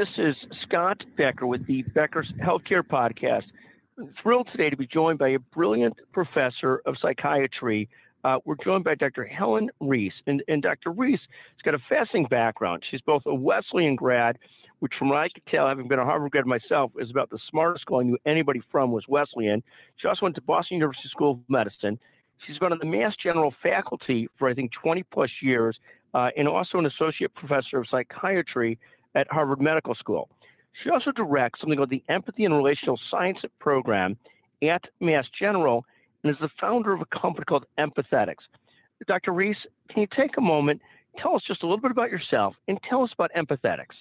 This is Scott Becker with the Becker's Healthcare Podcast. I'm thrilled today to be joined by a brilliant professor of psychiatry. Uh, we're joined by Dr. Helen Riess. And, and Dr. Riess has got a fascinating background. She's both a Wesleyan grad, which from what I could tell, having been a Harvard grad myself, is about the smartest school I knew anybody from was Wesleyan. She also went to Boston University School of Medicine. She's been on the Mass General faculty for, I think, 20 plus years, uh, and also an associate professor of psychiatry at Harvard Medical School. She also directs something called the Empathy and Relational Science program at Mass General and is the founder of a company called Empathetics. Dr. Riess, can you take a moment, tell us just a little bit about yourself, and tell us about Empathetics?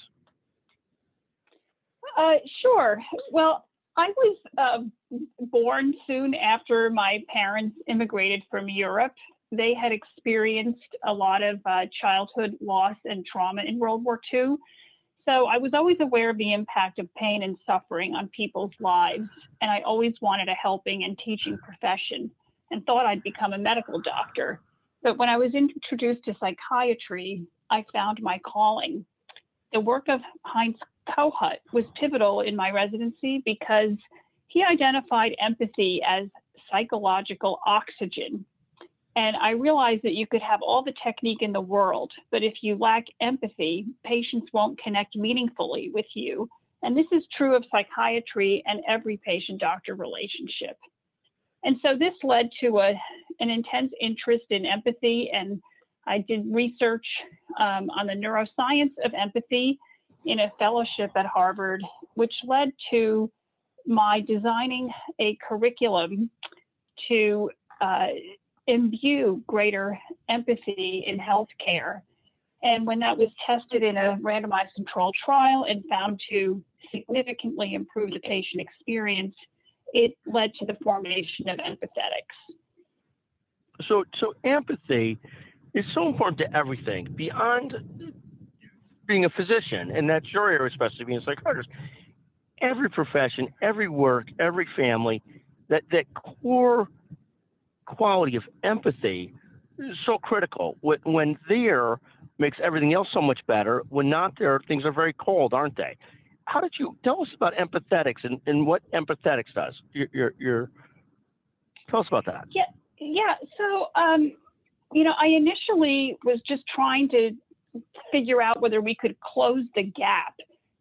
Uh, sure. Well, I was uh, born soon after my parents immigrated from Europe. They had experienced a lot of uh, childhood loss and trauma in World War II. So I was always aware of the impact of pain and suffering on people's lives, and I always wanted a helping and teaching profession and thought I'd become a medical doctor. But when I was introduced to psychiatry, I found my calling. The work of Heinz Kohut was pivotal in my residency because he identified empathy as psychological oxygen and I realized that you could have all the technique in the world, but if you lack empathy, patients won't connect meaningfully with you. And this is true of psychiatry and every patient doctor relationship. And so this led to a, an intense interest in empathy, and I did research um, on the neuroscience of empathy in a fellowship at Harvard, which led to my designing a curriculum to uh, imbue greater empathy in healthcare. And when that was tested in a randomized controlled trial and found to significantly improve the patient experience, it led to the formation of empathetics. So, so empathy is so important to everything beyond being a physician, and that's your area, especially being a psychiatrist. Every profession, every work, every family, that that core quality of empathy is so critical. When there makes everything else so much better. When not there, things are very cold, aren't they? How did you tell us about empathetics and, and what empathetics does? Your, tell us about that. Yeah, yeah. So, um, you know, I initially was just trying to figure out whether we could close the gap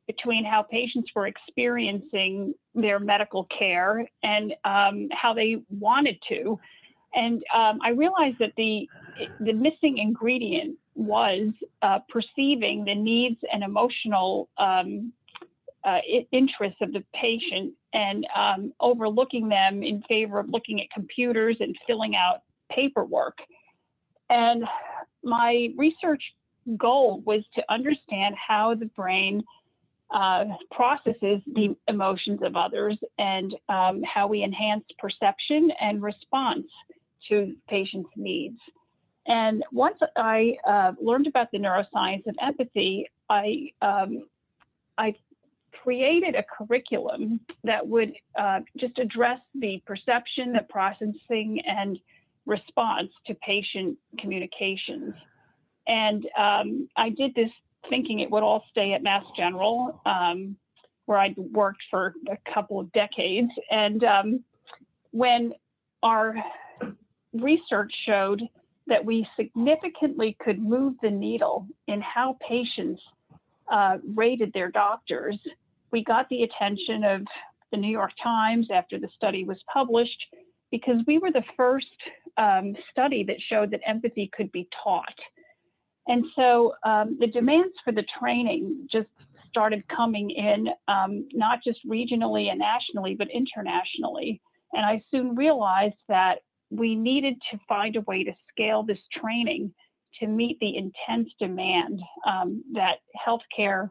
between how patients were experiencing their medical care and um, how they wanted to. And um, I realized that the the missing ingredient was uh, perceiving the needs and emotional um, uh, interests of the patient and um, overlooking them in favor of looking at computers and filling out paperwork. And my research goal was to understand how the brain uh, processes the emotions of others and um, how we enhance perception and response to patients' needs. And once I uh, learned about the neuroscience of empathy, I um, I created a curriculum that would uh, just address the perception, the processing, and response to patient communications. And um, I did this thinking it would all stay at Mass General, um, where I'd worked for a couple of decades. And um, when our research showed that we significantly could move the needle in how patients uh, rated their doctors. We got the attention of the New York Times after the study was published because we were the first um, study that showed that empathy could be taught. And so um, the demands for the training just started coming in, um, not just regionally and nationally, but internationally. And I soon realized that we needed to find a way to scale this training to meet the intense demand um, that healthcare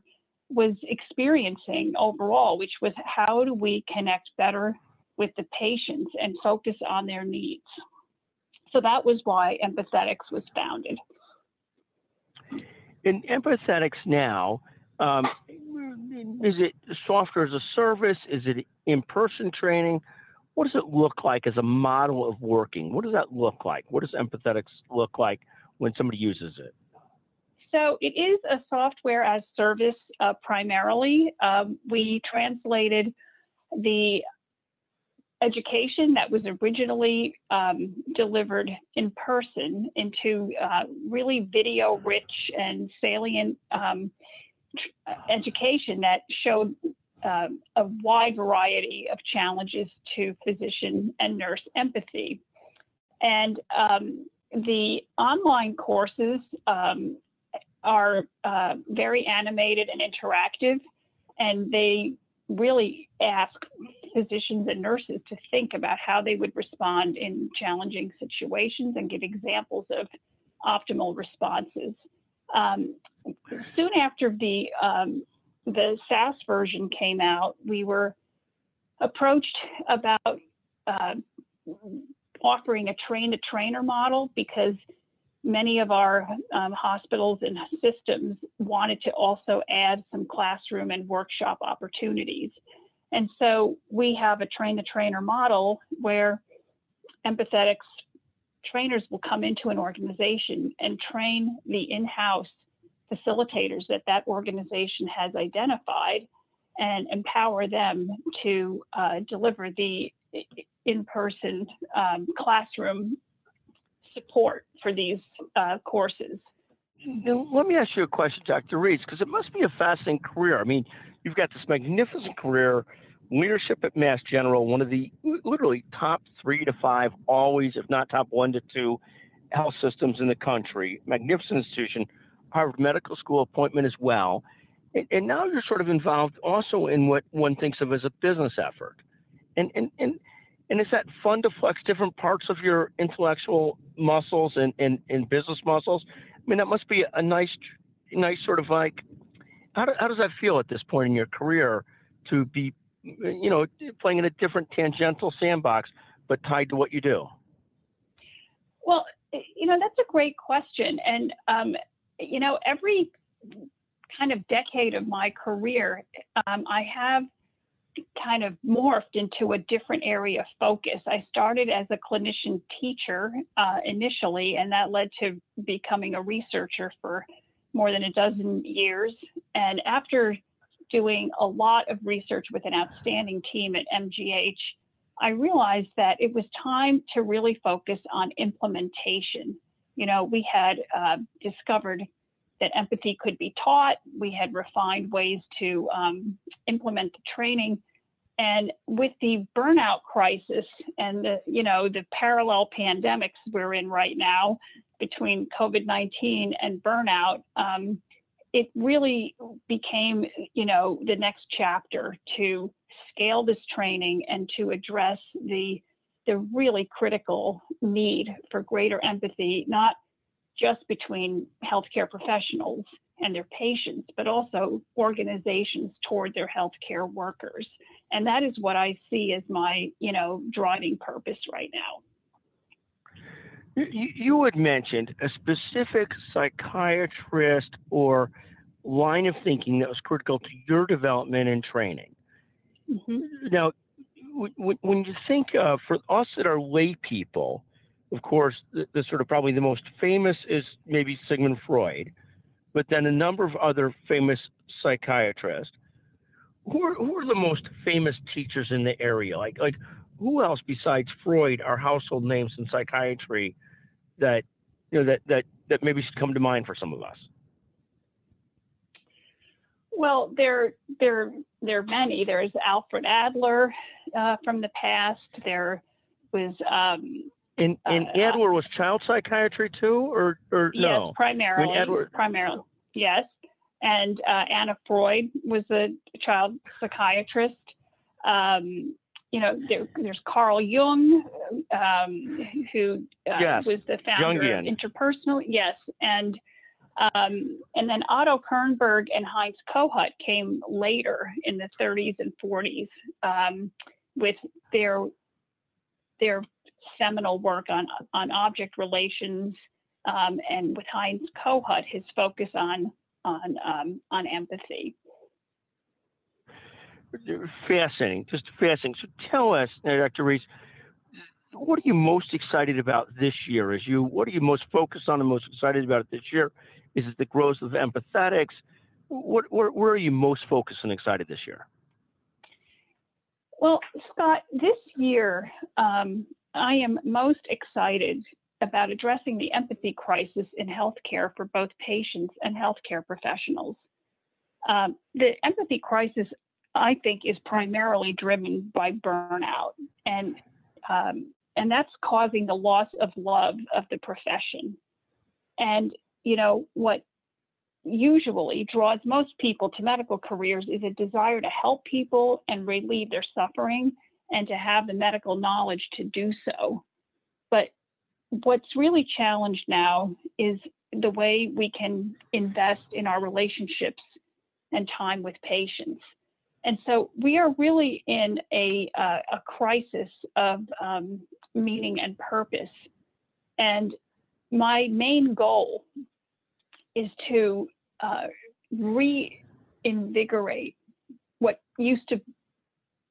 was experiencing overall, which was how do we connect better with the patients and focus on their needs. So that was why Empathetics was founded. In Empathetics now, um, is it software as a service? Is it in person training? What does it look like as a model of working? What does that look like? What does empathetics look like when somebody uses it? so it is a software as service uh, primarily. Um, we translated the education that was originally um, delivered in person into uh, really video rich and salient um, education that showed uh, a wide variety of challenges to physician and nurse empathy. And um, the online courses um, are uh, very animated and interactive, and they really ask physicians and nurses to think about how they would respond in challenging situations and give examples of optimal responses. Um, soon after the um, the SaaS version came out, we were approached about uh, offering a train the trainer model because many of our um, hospitals and systems wanted to also add some classroom and workshop opportunities. And so we have a train the trainer model where empathetics trainers will come into an organization and train the in-house facilitators that that organization has identified and empower them to uh, deliver the in-person um, classroom support for these uh, courses. Let me ask you a question, Dr. Riess, because it must be a fascinating career. I mean, you've got this magnificent career, leadership at Mass General, one of the literally top three to five, always, if not top one to two, health systems in the country. Magnificent institution, Harvard Medical School appointment as well. And, and now you're sort of involved also in what one thinks of as a business effort. And, and, and and is that fun to flex different parts of your intellectual muscles and, and, and business muscles? I mean, that must be a nice, nice sort of like, how, do, how does that feel at this point in your career to be, you know, playing in a different tangential sandbox, but tied to what you do? Well, you know, that's a great question. And, um, you know, every kind of decade of my career, um, I have kind of morphed into a different area of focus. I started as a clinician teacher uh, initially, and that led to becoming a researcher for more than a dozen years. And after doing a lot of research with an outstanding team at MGH, I realized that it was time to really focus on implementation. You know, we had uh, discovered that empathy could be taught. We had refined ways to um, implement the training. And with the burnout crisis and the, you know, the parallel pandemics we're in right now between COVID-19 and burnout, um, it really became, you know, the next chapter to scale this training and to address the the really critical need for greater empathy, not just between healthcare professionals and their patients, but also organizations toward their healthcare workers. And that is what I see as my, you know, driving purpose right now. You, you had mentioned a specific psychiatrist or line of thinking that was critical to your development and training. Mm-hmm. Now, when you think of, for us that are lay people, of course, the, the, sort of probably the most famous is maybe Sigmund Freud, but then a number of other famous psychiatrists. Who are, who are the most famous teachers in the area? Like, like who else besides Freud are household names in psychiatry that you know that that that maybe should come to mind for some of us? Well, there there there are many. There's Alfred Adler uh, from the past. There was um, and and uh, Adler was child psychiatry too, or or yes, no? primarily. Edward... Primarily, yes. And uh, Anna Freud was a child psychiatrist. Um, you know, there, there's Carl Jung, um, who uh, yes. was the founder Jungian. of interpersonal. Yes, and um, and then Otto Kernberg and Heinz Kohut came later in the 30s and 40s um, with their their seminal work on, on object relations, um, and with Heinz Kohut, his focus on, on, um, on empathy. Fascinating, just fascinating. So tell us, Dr. Riess, what are you most excited about this year? As you, what are you most focused on and most excited about this year? Is it the growth of empathetics? What, where, where are you most focused and excited this year? Well, Scott, this year um, I am most excited about addressing the empathy crisis in healthcare for both patients and healthcare professionals. Um, the empathy crisis, I think, is primarily driven by burnout, and um, and that's causing the loss of love of the profession. And you know what usually draws most people to medical careers is a desire to help people and relieve their suffering and to have the medical knowledge to do so. But what's really challenged now is the way we can invest in our relationships and time with patients. And so we are really in a, uh, a crisis of um, meaning and purpose. And my main goal is to uh, reinvigorate what used to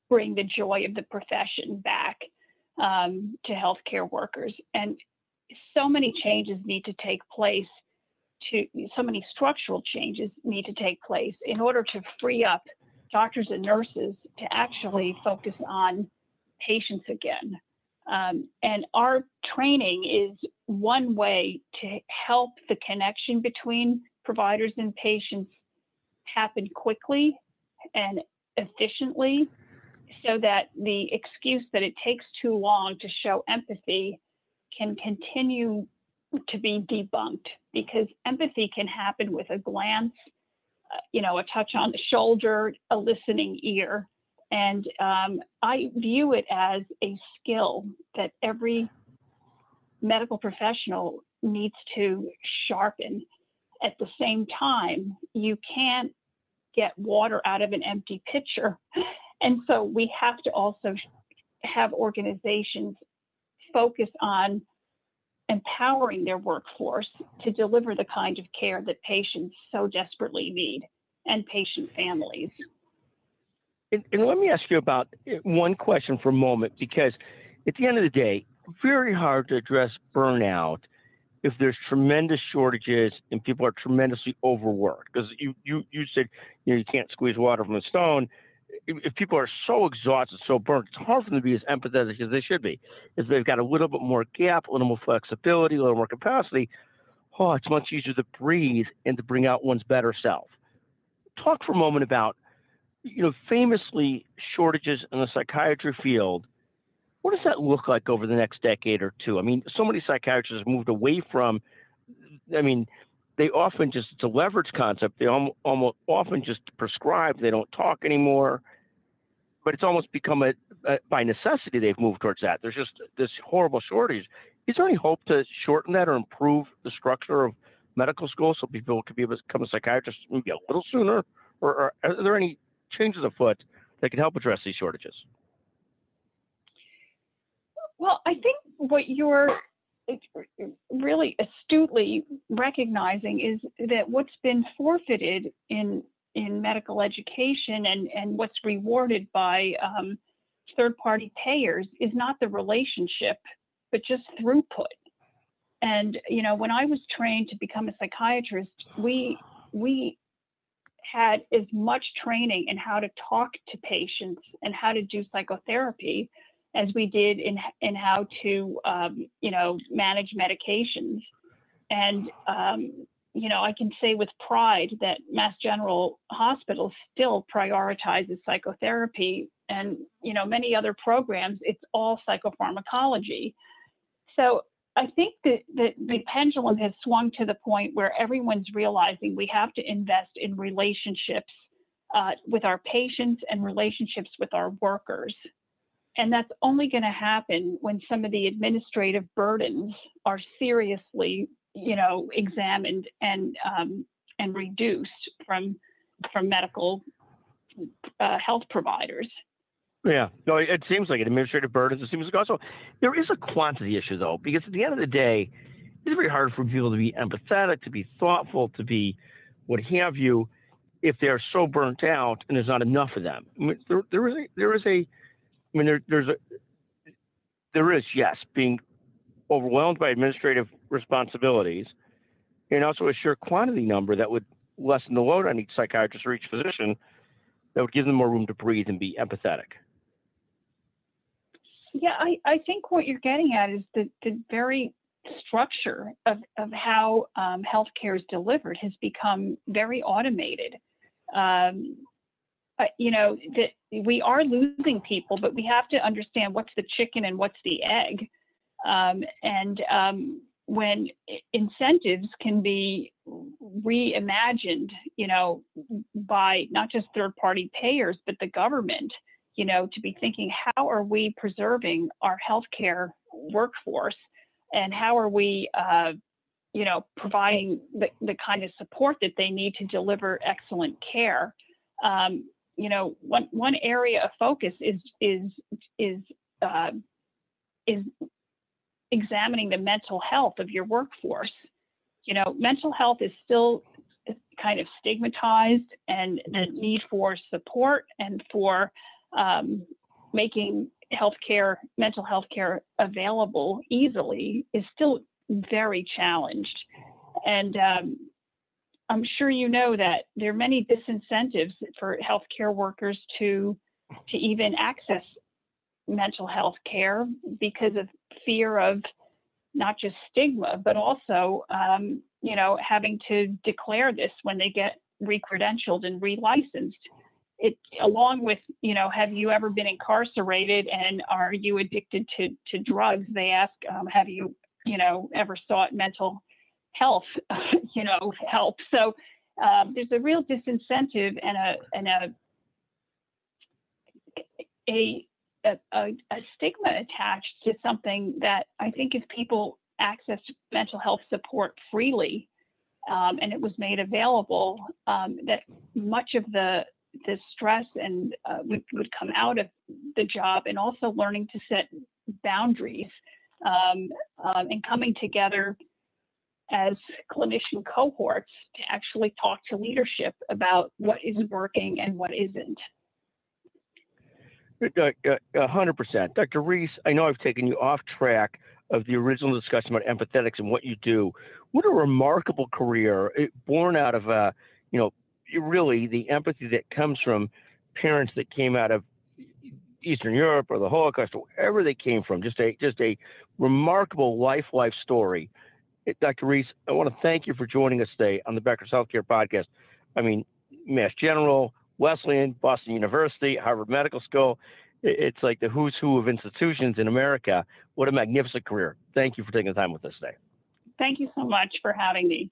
bring the joy of the profession back um, to healthcare workers. And so many changes need to take place to so many structural changes need to take place in order to free up doctors and nurses to actually focus on patients again. Um, and our training is one way to help the connection between providers and patients happen quickly and efficiently so that the excuse that it takes too long to show empathy can continue to be debunked because empathy can happen with a glance, uh, you know, a touch on the shoulder, a listening ear. And um, I view it as a skill that every medical professional needs to sharpen. At the same time, you can't get water out of an empty pitcher. And so we have to also have organizations focus on empowering their workforce to deliver the kind of care that patients so desperately need and patient families. And, and, let me ask you about uh, one question for a moment, because at the end of the day, very hard to address burnout if there's tremendous shortages and people are tremendously overworked. Because you, you, you said you, know, you can't squeeze water from a stone if people are so exhausted, so burnt, it's hard for them to be as empathetic as they should be. If they've got a little bit more gap, a little more flexibility, a little more capacity, oh, it's much easier to breathe and to bring out one's better self. Talk for a moment about, you know, famously shortages in the psychiatry field. What does that look like over the next decade or two? I mean, so many psychiatrists have moved away from, I mean, they often just it's a leverage concept. They almost, almost often just prescribe. They don't talk anymore. But it's almost become a, a, by necessity they've moved towards that. There's just this horrible shortage. Is there any hope to shorten that or improve the structure of medical school so people could be become a psychiatrist maybe a little sooner? Or, or are there any changes afoot that can help address these shortages? Well, I think what you're really astutely recognizing is that what's been forfeited in in medical education and and what's rewarded by um, third party payers is not the relationship but just throughput and you know when i was trained to become a psychiatrist we we had as much training in how to talk to patients and how to do psychotherapy as we did in in how to um, you know manage medications. And um, you know, I can say with pride that Mass General Hospital still prioritizes psychotherapy, and you know many other programs. It's all psychopharmacology. So I think that, that the pendulum has swung to the point where everyone's realizing we have to invest in relationships uh, with our patients and relationships with our workers. And that's only going to happen when some of the administrative burdens are seriously, you know, examined and um, and reduced from from medical uh, health providers. Yeah, no, it seems like an administrative burdens. It seems like also there is a quantity issue though, because at the end of the day, it's very hard for people to be empathetic, to be thoughtful, to be what have you, if they're so burnt out and there's not enough of them. I mean, there, there is a, there is a I mean, there, there's a there is, yes, being overwhelmed by administrative responsibilities, and also a sheer quantity number that would lessen the load on each psychiatrist or each physician that would give them more room to breathe and be empathetic. Yeah, I, I think what you're getting at is the, the very structure of, of how um, healthcare is delivered has become very automated. Um, you know, that we are losing people, but we have to understand what's the chicken and what's the egg. Um, and um, when incentives can be reimagined, you know, by not just third party payers, but the government, you know, to be thinking, how are we preserving our healthcare workforce and how are we, uh, you know, providing the, the kind of support that they need to deliver excellent care? Um, you know, one, one area of focus is, is, is, uh, is examining the mental health of your workforce. You know, mental health is still kind of stigmatized, and the need for support and for um, making healthcare, mental health care available easily is still very challenged. And um, I'm sure you know that there are many disincentives for healthcare workers to to even access mental health care because of fear of not just stigma, but also, um, you know, having to declare this when they get recredentialed and relicensed. It, along with, you know, have you ever been incarcerated and are you addicted to, to drugs? They ask, um, have you, you know, ever sought mental health, you know, help? So um, there's a real disincentive and a, and a, a a, a, stigma attached to something that I think if people access mental health support freely um, and it was made available, um, that much of the the stress and uh, would, would come out of the job and also learning to set boundaries um, um and coming together as clinician cohorts to actually talk to leadership about what is working and what isn't. A hundred percent. Dr. Riess, I know I've taken you off track of the original discussion about empathetics and what you do. What a remarkable career, it, born out of, a you know, really the empathy that comes from parents that came out of Eastern Europe or the Holocaust or wherever they came from. Just a just a remarkable life life story. Dr. Riess, I want to thank you for joining us today on the Becker's Healthcare Podcast. I mean, Mass General, Wesleyan, Boston University, Harvard Medical School. It's like the who's who of institutions in America. What a magnificent career. Thank you for taking the time with us today. Thank you so much for having me.